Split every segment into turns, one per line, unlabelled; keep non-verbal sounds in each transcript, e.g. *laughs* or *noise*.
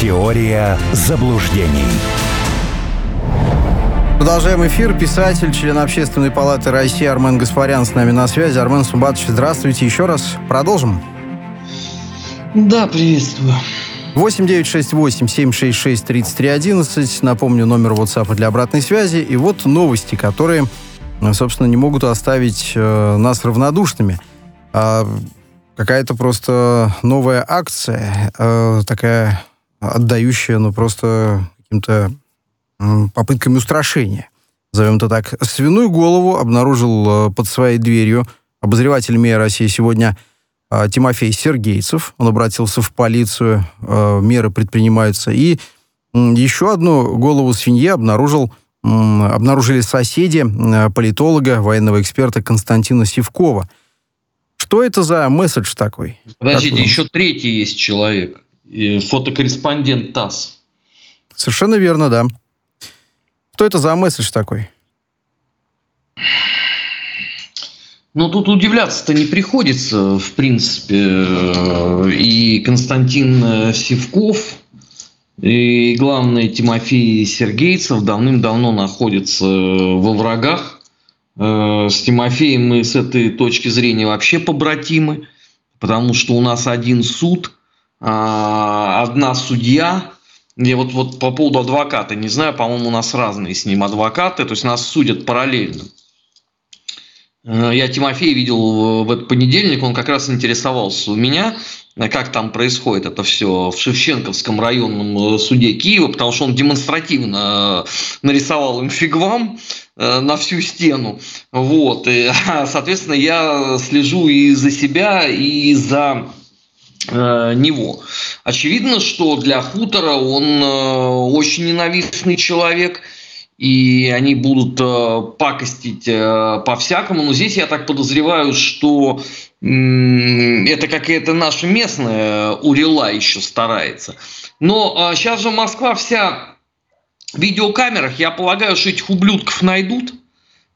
Теория заблуждений.
Продолжаем эфир. Писатель, член Общественной палаты России Армен Гаспарян с нами на связи. Армен Сумбатович, здравствуйте еще раз. Продолжим?
Да, приветствую.
8 9 6 8 7 6 6 33 11. Напомню, номер WhatsApp для обратной связи. И вот новости, которые, собственно, не могут оставить э, нас равнодушными. А, какая-то просто новая акция, э, такая отдающая, ну, просто каким-то э, попытками устрашения. Назовем это так. Свиную голову обнаружил э, под своей дверью обозреватель МИА России сегодня – а, Тимофей Сергейцев. Он обратился в полицию, а, меры предпринимаются. И еще одну голову свиньи обнаружил, обнаружили соседи политолога, военного эксперта Константина Сивкова. Что это за месседж такой?
Подождите, еще третий есть человек. Фотокорреспондент ТАСС.
Совершенно верно, да. Что это за месседж такой?
Ну, тут удивляться-то не приходится, в принципе. И Константин э, Сивков, и, главное, Тимофей Сергейцев давным-давно находятся во врагах. Э, с Тимофеем мы с этой точки зрения вообще побратимы, потому что у нас один суд, одна судья. Я вот, вот по поводу адвоката не знаю, по-моему, у нас разные с ним адвокаты, то есть нас судят параллельно. Э, я Тимофея видел в этот понедельник, он как раз интересовался у меня, э, как там происходит это все в Шевченковском районном э, суде Киева, потому что он демонстративно нарисовал им фигвам на всю стену. Вот. И, *laughs* соответственно, я слежу и за себя, и за него. Очевидно, что для хутора он очень ненавистный человек – и они будут э, пакостить э, по-всякому. Но здесь я так подозреваю, что э, это какая-то наша местная урела еще старается. Но э, сейчас же Москва вся в видеокамерах. Я полагаю, что этих ублюдков найдут.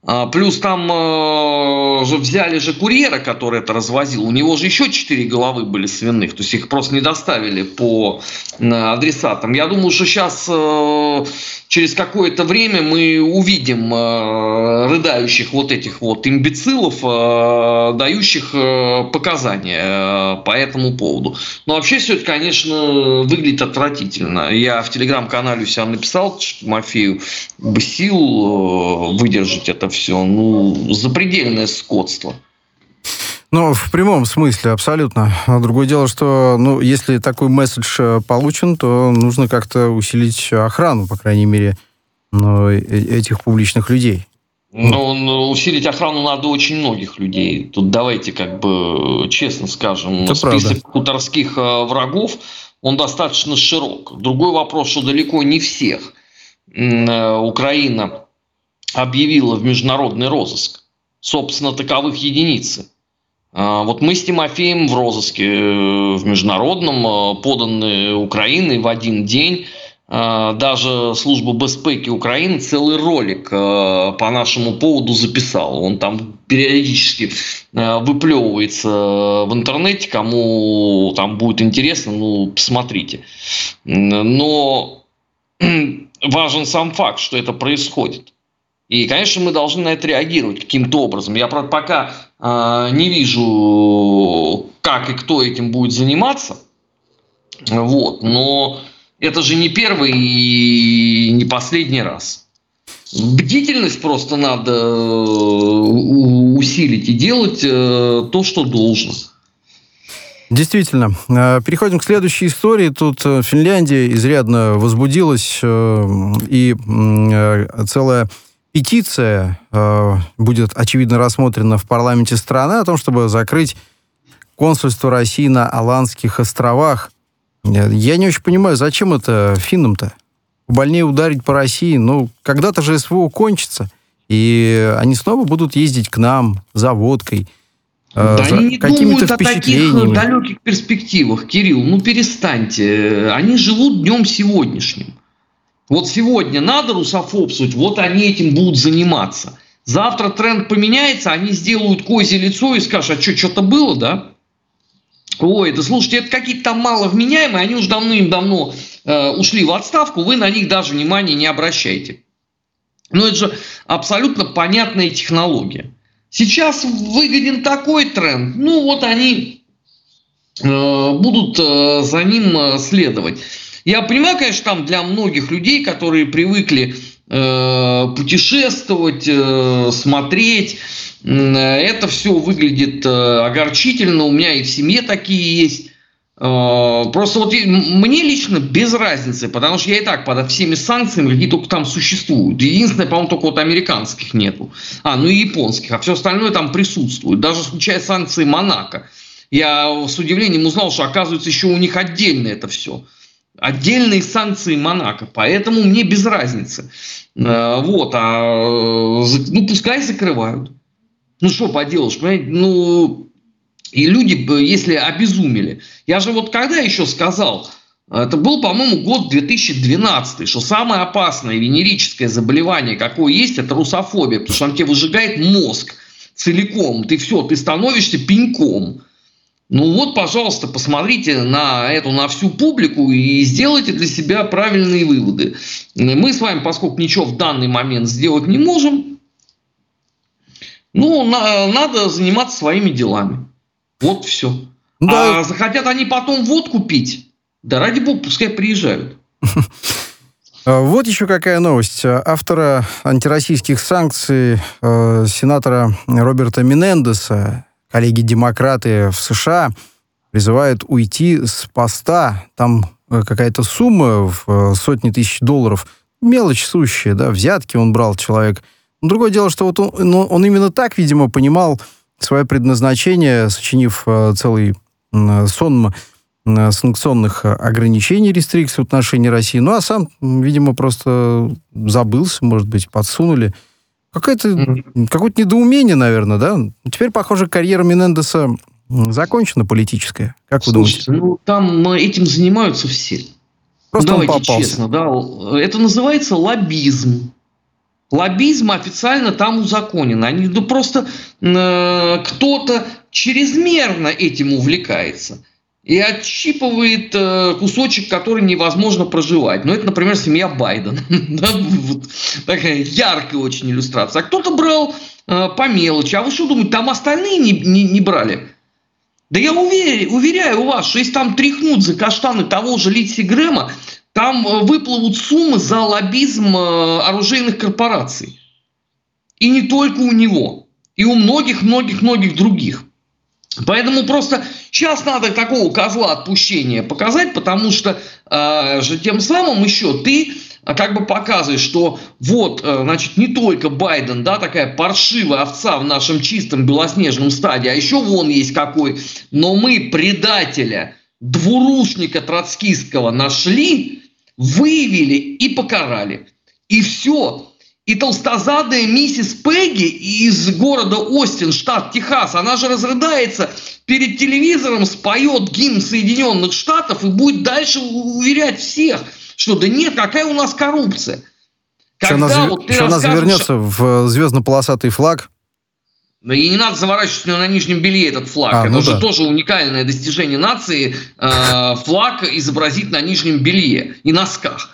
А, плюс там э, же взяли же курьера, который это развозил. У него же еще четыре головы были свиных. То есть их просто не доставили по адресатам. Я думаю, что сейчас э, через какое-то время мы увидим э, рыдающих вот этих вот имбецилов, дающих показания по этому поводу. Но вообще все это, конечно, выглядит отвратительно. Я в телеграм-канале у себя написал Тимофею, бы сил выдержать это все, ну, запредельное скотство.
Ну, в прямом смысле, абсолютно. А другое дело, что, ну, если такой месседж э, получен, то нужно как-то усилить охрану, по крайней мере, ну, э, этих публичных людей.
Ну, ну, усилить охрану надо очень многих людей. Тут давайте как бы честно скажем, Это список правда. хуторских э, врагов, он достаточно широк. Другой вопрос, что далеко не всех Украина объявила в международный розыск. Собственно, таковых единицы. А, вот мы с Тимофеем в розыске э, в международном, э, поданы Украиной в один день. А, даже служба безпеки Украины целый ролик э, по нашему поводу записал. Он там периодически выплевывается в интернете, кому там будет интересно, ну, посмотрите. Но *clears throat* важен сам факт, что это происходит. И, конечно, мы должны на это реагировать каким-то образом. Я, правда, пока э, не вижу, как и кто этим будет заниматься. Вот. Но это же не первый и не последний раз. Бдительность просто надо э, усилить и делать э, то, что должно.
Действительно. Э, переходим к следующей истории. Тут Финляндия изрядно возбудилась, и целая петиция э, будет, очевидно, рассмотрена в парламенте страны о том, чтобы закрыть консульство России на Аландских островах. Я не очень понимаю, зачем это финнам-то? Больнее ударить по России. Ну, когда-то же СВО кончится, и они снова будут ездить к нам за водкой.
Э, да за они не думают о таких далеких перспективах, Кирилл. Ну, перестаньте. Они живут днем сегодняшним. Вот сегодня надо русофобствовать, вот они этим будут заниматься. Завтра тренд поменяется, они сделают козье лицо и скажут, а что, что-то было, да? Ой, да слушайте, это какие-то там маловменяемые, они уже давным-давно э, ушли в отставку, вы на них даже внимания не обращаете. Но это же абсолютно понятная технология. Сейчас выгоден такой тренд, ну вот они э, будут э, за ним э, следовать. Я понимаю, конечно, там для многих людей, которые привыкли э, путешествовать, э, смотреть, э, это все выглядит э, огорчительно. У меня и в семье такие есть. Э, просто вот мне лично без разницы, потому что я и так под всеми санкциями, какие только там существуют. Единственное, по-моему, только вот американских нету. А, ну и японских, а все остальное там присутствует. Даже включая санкции Монако. Я с удивлением узнал, что оказывается еще у них отдельно это все отдельные санкции Монако, поэтому мне без разницы. Э, вот, а ну пускай закрывают. Ну что поделаешь, понимаете? Ну и люди, если обезумели. Я же вот когда еще сказал, это был, по-моему, год 2012, что самое опасное венерическое заболевание, какое есть, это русофобия, потому что он тебе выжигает мозг целиком. Ты все, ты становишься пеньком. Ну вот, пожалуйста, посмотрите на эту, на всю публику и сделайте для себя правильные выводы. Мы с вами, поскольку ничего в данный момент сделать не можем, ну, на, надо заниматься своими делами. Вот все. Да. А захотят они потом водку пить, да ради бога, пускай приезжают. *laughs*
А вот еще какая новость. Автора антироссийских санкций, э, сенатора Роберта Минендеса, коллеги-демократы в США призывают уйти с поста. Там э, какая-то сумма в э, сотни тысяч долларов. Мелочь сущая, да, взятки он брал человек. Но другое дело, что вот он, ну, он именно так, видимо, понимал свое предназначение, сочинив э, целый сон санкционных ограничений, рестрикций в отношении России. Ну, а сам, видимо, просто забылся, может быть, подсунули. Какое-то, mm-hmm. Какое-то недоумение, наверное, да? Теперь, похоже, карьера Менендеса закончена политическая. Как вы Слушайте,
думаете? ну там этим занимаются все. Просто давайте попался. честно, да. Это называется лоббизм. Лоббизм официально там узаконен. Они ну, просто э, кто-то чрезмерно этим увлекается и отщипывает э, кусочек, который невозможно проживать. Ну, это, например, семья *laughs* вот такая яркая очень иллюстрация. А кто-то брал э, по мелочи. А вы что думаете, там остальные не, не, не брали? Да я уверяю, уверяю вас, что если там тряхнут за каштаны того же Литси Грэма, там э, выплывут суммы за лоббизм э, оружейных корпораций. И не только у него. И у многих-многих-многих других. Поэтому просто сейчас надо такого козла отпущения показать, потому что э, же тем самым еще ты а, как бы показываешь, что вот, э, значит, не только Байден, да, такая паршивая овца в нашем чистом белоснежном стаде, а еще вон есть какой, но мы предателя, двурушника троцкистского нашли, выявили и покарали. И все, и толстозадая миссис Пегги из города Остин, штат Техас, она же разрыдается перед телевизором, споет гимн Соединенных Штатов и будет дальше уверять всех, что да нет, какая у нас коррупция.
Когда что она, вот что она завернется в звездно-полосатый флаг,
да и не надо заворачивать на нижнем белье этот флаг. А, Это ну же да. тоже уникальное достижение нации. Э, флаг изобразить на нижнем белье и носках.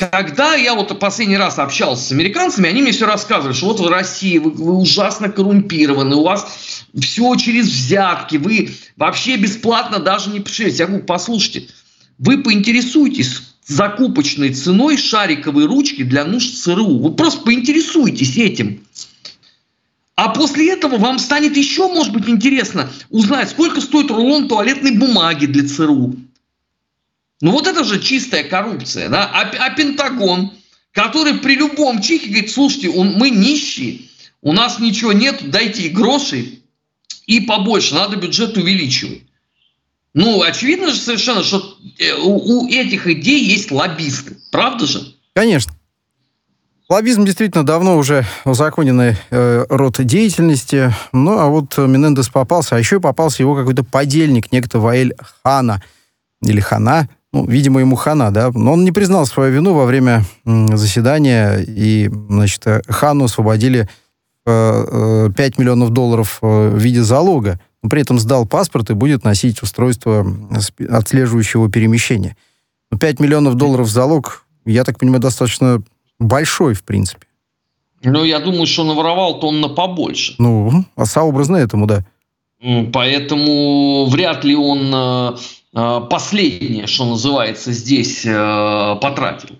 Когда я вот последний раз общался с американцами, они мне все рассказывали, что вот в России вы, вы ужасно коррумпированы, у вас все через взятки, вы вообще бесплатно даже не пишете. Я говорю, послушайте, вы поинтересуйтесь закупочной ценой шариковой ручки для нужд ЦРУ. Вы просто поинтересуйтесь этим. А после этого вам станет еще, может быть, интересно узнать, сколько стоит рулон туалетной бумаги для ЦРУ. Ну вот это же чистая коррупция. Да? А, а Пентагон, который при любом чихе говорит, слушайте, он, мы нищие, у нас ничего нет, дайте гроши и побольше, надо бюджет увеличивать. Ну, очевидно же совершенно, что э, у, у этих идей есть лоббисты. Правда же?
Конечно. Лоббизм действительно давно уже узаконенный э, род деятельности. Ну, а вот Менендес попался, а еще и попался его какой-то подельник, некто Ваэль Хана. Или Хана, ну, видимо, ему хана, да, но он не признал свою вину во время заседания, и, значит, хану освободили 5 э, э, миллионов долларов э, в виде залога, но при этом сдал паспорт и будет носить устройство отслеживающего перемещения. 5 миллионов долларов залог, я так понимаю, достаточно большой, в принципе.
Ну, я думаю, что наворовал-то он на побольше.
Ну, а сообразно этому, да.
Поэтому вряд ли он э, э, последнее, что называется, здесь э, потратил.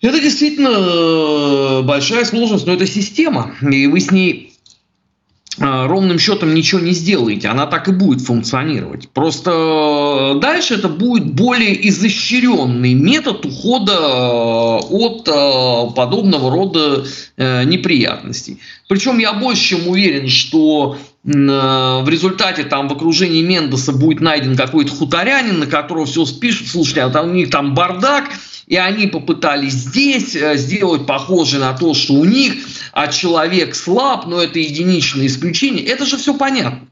Это действительно большая сложность, но это система, и вы с ней ровным счетом ничего не сделаете, она так и будет функционировать. Просто дальше это будет более изощренный метод ухода от подобного рода неприятностей. Причем я больше чем уверен, что Э, в результате там в окружении Мендеса будет найден какой-то хуторянин, на которого все спишут, слушайте, а там, у них там бардак, и они попытались здесь э, сделать похоже на то, что у них, а человек слаб, но это единичное исключение. Это же все понятно.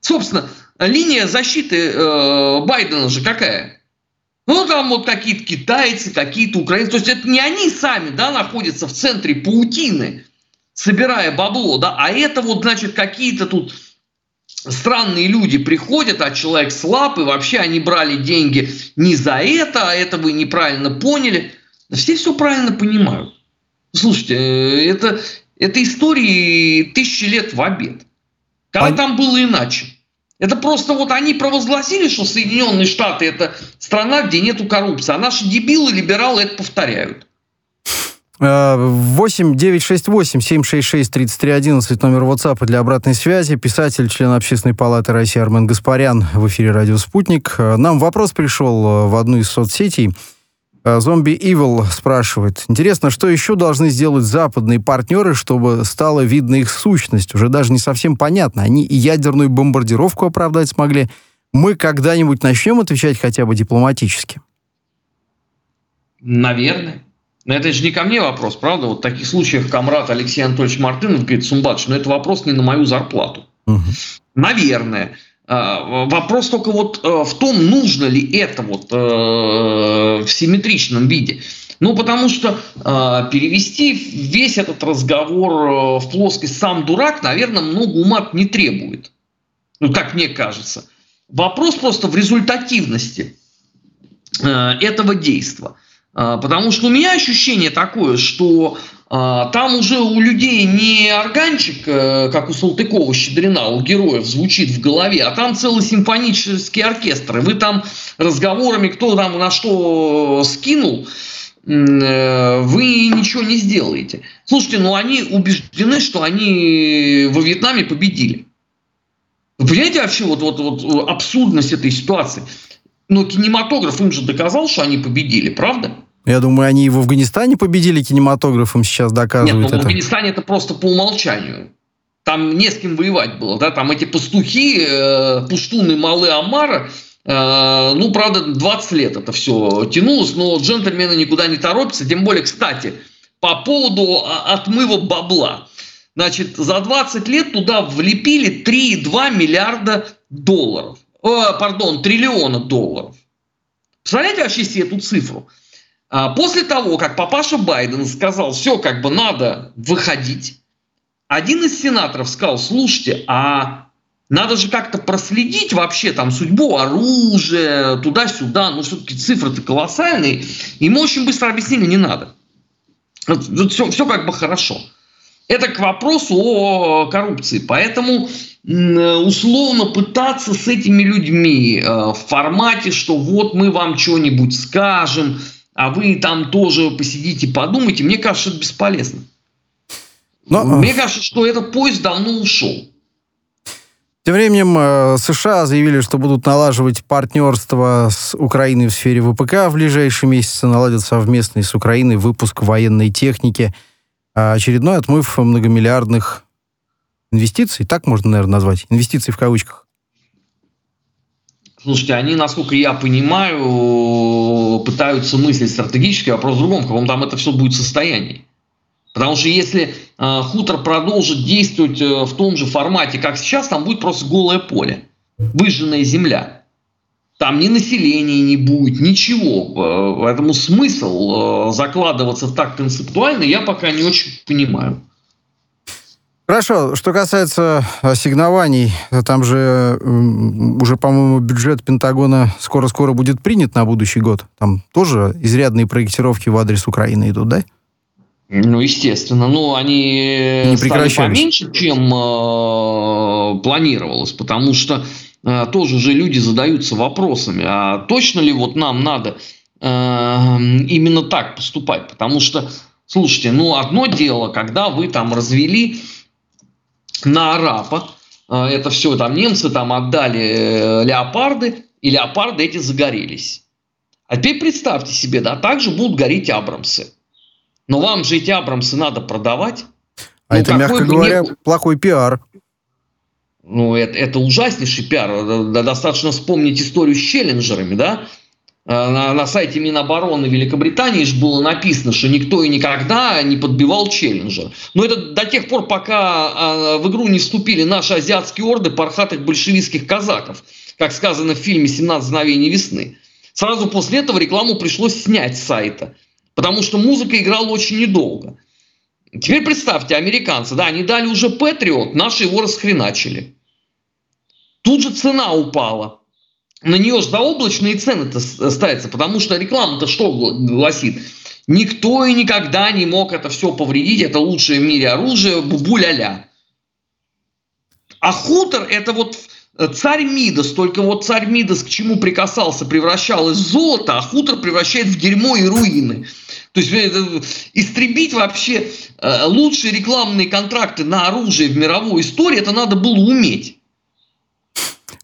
Собственно, линия защиты э, Байдена же какая? Ну, там вот какие-то китайцы, какие-то украинцы. То есть это не они сами да, находятся в центре паутины собирая бабло, да, а это вот, значит, какие-то тут странные люди приходят, а человек слаб, и вообще они брали деньги не за это, а это вы неправильно поняли. Все все правильно понимают. Слушайте, э, это, это истории тысячи лет в обед. Когда а... там было иначе. Это просто вот они провозгласили, что Соединенные Штаты это страна, где нету коррупции, а наши дебилы, либералы это повторяют.
8 968 766 3311 номер WhatsApp для обратной связи. Писатель, член Общественной палаты России Армен Гаспарян в эфире «Радио Спутник». Э, нам вопрос пришел э, в одну из соцсетей. Э, Зомби Evil спрашивает. Интересно, что еще должны сделать западные партнеры, чтобы стало видно их сущность? Уже даже не совсем понятно. Они и ядерную бомбардировку оправдать смогли. Мы когда-нибудь начнем отвечать хотя бы дипломатически?
Наверное. Но это же не ко мне вопрос, правда? Вот в таких случаях комрад Алексей Анатольевич Мартынов говорит, Сумбатович, но это вопрос не на мою зарплату. Угу. Наверное. А, вопрос только вот э, в том, нужно ли это вот э, в симметричном виде. Ну, потому что э, перевести весь этот разговор в плоскость «сам дурак», наверное, много ума не требует. Ну, как мне кажется. Вопрос просто в результативности этого действия. А, потому что у меня ощущение такое, что а, там уже у людей не органчик, э, как у Салтыкова Щедрина, у героев звучит в голове, а там целый симфонический оркестр. И вы там разговорами, кто там на что скинул, э, вы ничего не сделаете. Слушайте, ну они убеждены, что они во Вьетнаме победили. Вы понимаете вообще вот, вот, вот абсурдность этой ситуации? Но кинематограф им же доказал, что они победили, правда?
Я думаю, они и в Афганистане победили кинематографом, сейчас доказывают Нет, ну,
это. в Афганистане это просто по умолчанию. Там не с кем воевать было. Да? Там эти пастухи, э, пуштуны Малы Амара, э, ну, правда, 20 лет это все тянулось, но джентльмены никуда не торопятся. Тем более, кстати, по поводу а, отмыва бабла. Значит, за 20 лет туда влепили 3,2 миллиарда долларов. Э, пардон, триллиона долларов. Представляете вообще себе эту цифру? А после того, как папаша Байден сказал, все, как бы надо выходить, один из сенаторов сказал, слушайте, а надо же как-то проследить вообще там судьбу оружия, туда-сюда, ну все-таки цифры-то колоссальные. Ему очень быстро объяснили, не надо. Все, все как бы хорошо. Это к вопросу о коррупции. Поэтому условно пытаться с этими людьми э, в формате, что вот мы вам что-нибудь скажем, а вы там тоже посидите, подумайте, мне кажется, это бесполезно. Но... Мне кажется, что этот поезд давно ушел.
Тем временем э, США заявили, что будут налаживать партнерство с Украиной в сфере ВПК в ближайшие месяцы, наладят совместный с Украиной выпуск военной техники. А очередной отмыв многомиллиардных инвестиций, так можно, наверное, назвать, инвестиций в кавычках.
Слушайте, они, насколько я понимаю, пытаются мыслить стратегически, вопрос в другом, в каком там это все будет состоянии. Потому что если э, хутор продолжит действовать э, в том же формате, как сейчас, там будет просто голое поле, выжженная земля. Там ни населения не будет, ничего. Поэтому смысл э, закладываться так концептуально я пока не очень понимаю.
Хорошо, что касается ассигнований, там же уже, по-моему, бюджет Пентагона скоро-скоро будет принят на будущий год. Там тоже изрядные проектировки в адрес Украины идут, да?
Ну, естественно. Ну, они
не стали
поменьше, чем э, планировалось, потому что э, тоже же люди задаются вопросами, а точно ли вот нам надо э, именно так поступать? Потому что, слушайте, ну, одно дело, когда вы там развели на арапа. А, это все, там немцы там отдали э, леопарды, и леопарды эти загорелись. А теперь представьте себе, да, также будут гореть Абрамсы. Но вам же эти Абрамсы надо продавать.
А ну, это, мягко говоря, не... плохой пиар.
Ну, это, это ужаснейший пиар. Достаточно вспомнить историю с челленджерами, да? Э, на, на сайте Минобороны Великобритании же было написано, что никто и никогда не подбивал челленджер. Но это до тех пор, пока а, в игру не вступили наши азиатские орды пархатых большевистских казаков, как сказано в фильме «17 мгновений весны». Сразу после этого рекламу пришлось снять с сайта, потому что музыка играла очень недолго. Теперь представьте, американцы, да, они дали уже Патриот, наши его расхреначили. Тут же цена упала на нее же заоблачные цены-то ставятся, потому что реклама-то что гласит? Никто и никогда не мог это все повредить, это лучшее в мире оружие, бубу-ля-ля. А хутор это вот э, царь Мидас, только вот царь Мидас к чему прикасался, превращал из золота, а хутор превращает в дерьмо и руины. То есть это, истребить вообще э, лучшие рекламные контракты на оружие в мировой истории, это надо было уметь.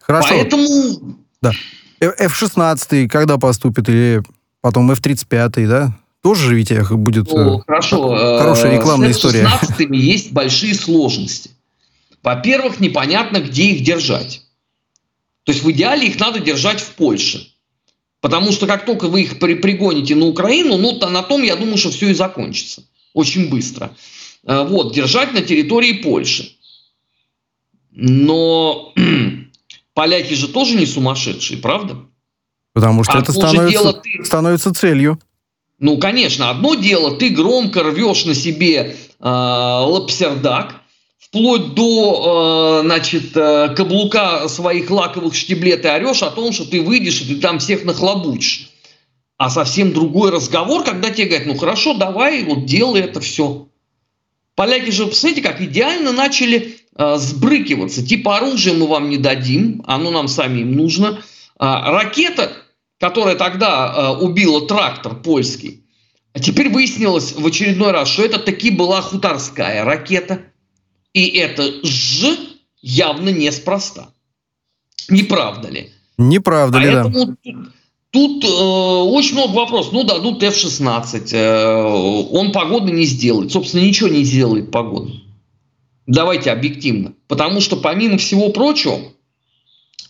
Хорошо.
Поэтому
да. F-16 когда поступит? Или потом F-35, да? Тоже же ведь их будет
ну, хорошо.
хорошая э, рекламная
С
история.
С F-16 есть большие сложности. Во-первых, непонятно, где их держать. То есть в идеале их надо держать в Польше. Потому что как только вы их при пригоните на Украину, ну, то на том, я думаю, что все и закончится. Очень быстро. Э, вот, держать на территории Польши. Но Поляки же тоже не сумасшедшие, правда?
Потому что а это становится, дело, ты... становится целью.
Ну, конечно, одно дело, ты громко рвешь на себе э, лапсердак, вплоть до, э, значит, э, каблука своих лаковых штиблет и орешь о том, что ты выйдешь и ты там всех нахлобучишь. А совсем другой разговор, когда тебе говорят, ну хорошо, давай, вот делай это все. Поляки же, посмотрите, как идеально начали сбрыкиваться. Типа оружие мы вам не дадим, оно нам самим нужно. А, ракета, которая тогда э, убила трактор польский, а теперь выяснилось в очередной раз, что это таки была хуторская ракета. И это «ж» явно неспроста. Не правда ли?
Не правда ли, да.
Тут э, очень много вопросов. Ну, дадут F-16. Э, он погоды не сделает. Собственно, ничего не сделает погоды. Давайте объективно. Потому что, помимо всего прочего,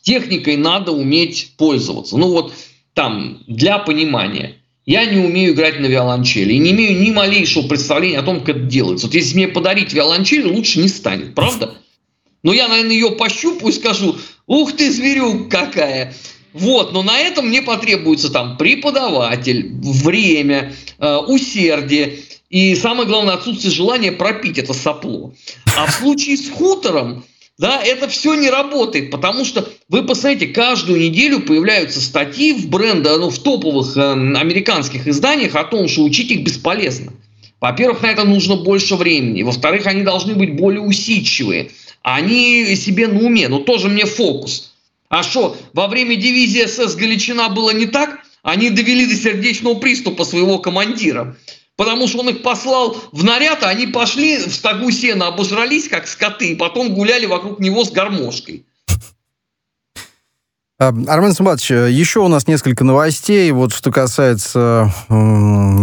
техникой надо уметь пользоваться. Ну, вот там, для понимания. Я не умею играть на виолончели. И не имею ни малейшего представления о том, как это делается. Вот если мне подарить виолончель, лучше не станет. Правда? Но я, наверное, ее пощупаю и скажу, ух ты, зверюк какая. Вот, но на этом мне потребуется там преподаватель, время, э, усердие и самое главное отсутствие желания пропить это сопло. А в случае с хутором, да, это все не работает, потому что вы посмотрите, каждую неделю появляются статьи в бренда, ну, в топовых э, американских изданиях о том, что учить их бесполезно. Во-первых, на это нужно больше времени. Во-вторых, они должны быть более усидчивые. Они себе на уме, но тоже мне фокус – а что, во время дивизии СС Галичина было не так? Они довели до сердечного приступа своего командира. Потому что он их послал в наряд, а они пошли в стогу сена, обожрались, как скоты, и потом гуляли вокруг него с гармошкой.
А, Армен Сумбатович, еще у нас несколько новостей. Вот что касается э,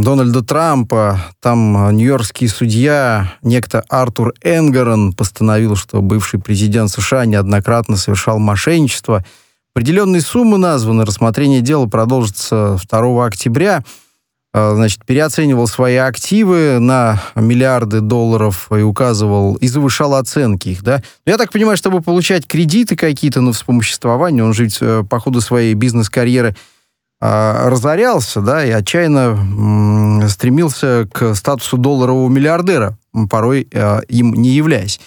Дональда Трампа, там нью-йоркский судья, некто Артур Энгерон, постановил, что бывший президент США неоднократно совершал мошенничество. Определенные суммы названы. Рассмотрение дела продолжится 2 октября. А, значит, переоценивал свои активы на миллиарды долларов и указывал, и завышал оценки их, да. Я так понимаю, чтобы получать кредиты какие-то на вспомоществование, он же ведь э, по ходу своей бизнес-карьеры э, разорялся, да, и отчаянно стремился к статусу долларового миллиардера, порой э, им не являясь.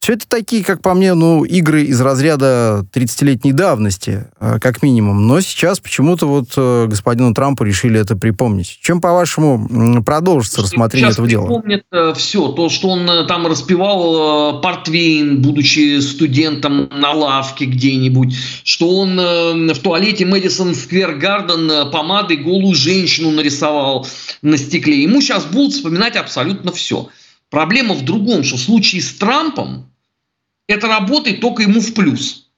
Все это такие, как по мне, ну, игры из разряда 30-летней давности, э, как минимум. Но сейчас почему-то вот э, господину Трампу решили это припомнить. Чем, по-вашему, продолжится рассмотрение этого дела?
помнит э, все. То, что он там распевал портвейн, будучи студентом на лавке где-нибудь, что он в туалете Мэдисон Сквер Гарден помадой голую женщину нарисовал на стекле. Ему сейчас будут вспоминать абсолютно все. Проблема в другом, что в случае с Трампом это работает только ему в плюс.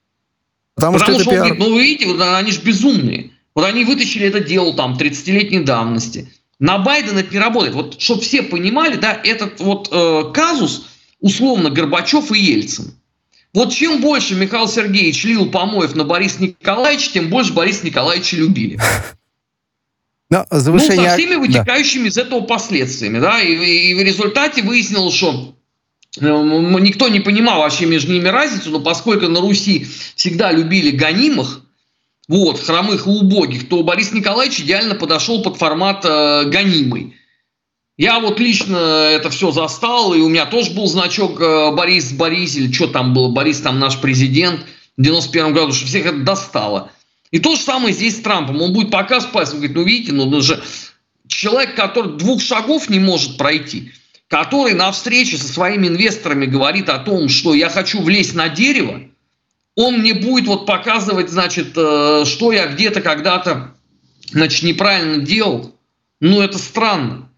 Потому, Потому что, что он пиар. говорит, ну вы видите, вот они же безумные. Вот они вытащили это дело там 30-летней давности. На Байдена это не работает. Вот чтобы все понимали, да, этот вот э, казус условно Горбачев и Ельцин. Вот чем больше Михаил Сергеевич лил помоев на Бориса Николаевича, тем больше Бориса Николаевича любили. *laughs* Но завышение... Ну, со всеми вытекающими да. из этого последствиями. Да? И, и в результате выяснилось, что никто не понимал вообще между ними разницу, но поскольку на Руси всегда любили гонимых, вот, хромых и убогих, то Борис Николаевич идеально подошел под формат э, гонимый. Я вот лично это все застал, и у меня тоже был значок э, Борис Борис, или что там было, Борис там наш президент в 91 году, что всех это достало. И то же самое здесь с Трампом. Он будет показывать пальцем, говорит, ну видите, ну, ну же человек, который двух шагов не может пройти, который на встрече со своими инвесторами говорит о том, что я хочу влезть на дерево, он мне будет вот показывать, значит, э, что я где-то когда-то, значит, неправильно делал. Ну, это странно.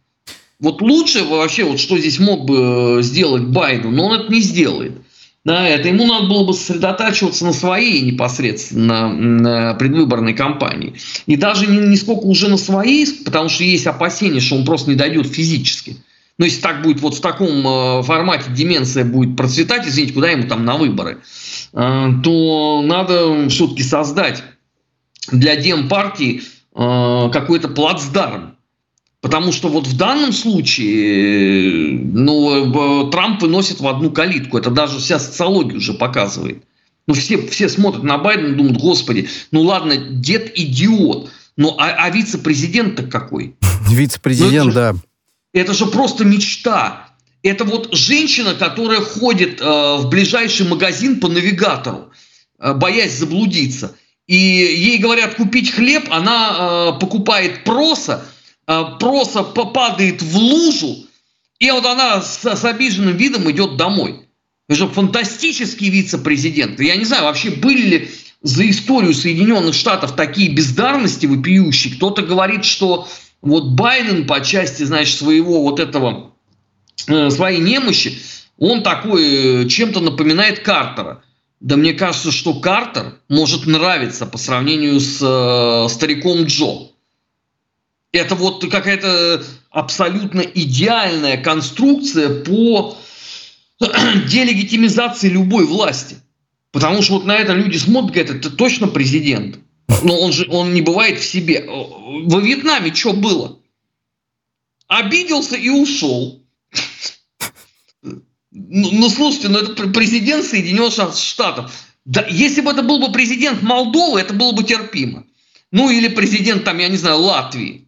Вот лучше вообще, вот что здесь мог бы э, сделать Байден, но он это не сделает на это. Ему надо было бы сосредотачиваться на своей непосредственно на предвыборной кампании. И даже не, не сколько уже на своей, потому что есть опасения, что он просто не дойдет физически. Но если так будет вот в таком э, формате деменция будет процветать, извините, куда ему там на выборы, э, то надо все-таки создать для демпартии э, какой-то плацдарм Потому что вот в данном случае ну, Трамп выносит в одну калитку. Это даже вся социология уже показывает. Ну, все, все смотрят на Байдена и думают, господи, ну ладно, дед идиот. Ну, а, а вице-президент-то какой? *laughs*
Вице-президент, ну, да.
Это же просто мечта. Это вот женщина, которая ходит э, в ближайший магазин по навигатору, э, боясь заблудиться. И ей говорят купить хлеб, она э, покупает проса, Э, просто попадает в лужу, и вот она с, с обиженным видом идет домой. Это же фантастический вице-президент. Я не знаю, вообще были ли за историю Соединенных Штатов такие бездарности вопиющие. Кто-то говорит, что вот Байден по части, значит, своего вот этого, э, своей немощи, он такой э, чем-то напоминает Картера. Да мне кажется, что Картер может нравиться по сравнению с э, стариком Джо. Это вот какая-то абсолютно идеальная конструкция по *clears throat* делегитимизации любой власти. Потому что вот на это люди смотрят, говорят, это точно президент. Но он же он не бывает в себе. Во Вьетнаме что было? Обиделся и ушел. Ну, ну, слушайте, ну это президент Соединенных Штатов. Да, если бы это был бы президент Молдовы, это было бы терпимо. Ну или президент, там, я не знаю, Латвии.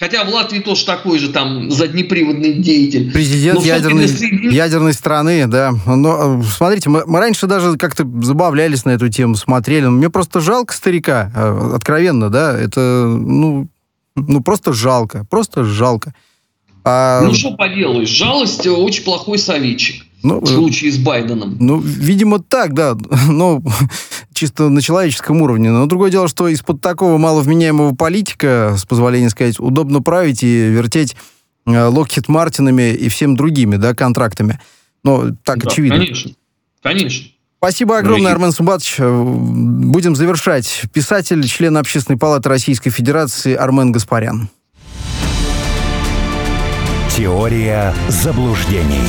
Хотя в Латвии тоже такой же там заднеприводный деятель.
Президент ядерной, Соединенных... ядерной страны, да. Но смотрите, мы, мы раньше даже как-то забавлялись на эту тему, смотрели. Мне просто жалко старика, э, откровенно, да. Это, ну, ну просто жалко, просто жалко.
А... Ну что поделаешь, жалость очень плохой советчик. Ну, в случае с Байденом.
Ну, видимо, так, да. *laughs* Но *laughs* чисто на человеческом уровне. Но другое дело, что из-под такого маловменяемого политика, с позволения сказать, удобно править и вертеть Локхит э, Мартинами и всем другими, да, контрактами. Но так да, очевидно.
Конечно, конечно.
Спасибо огромное, Армен Сумбатович. Будем завершать. Писатель, член Общественной палаты Российской Федерации Армен Гаспарян.
Теория заблуждений.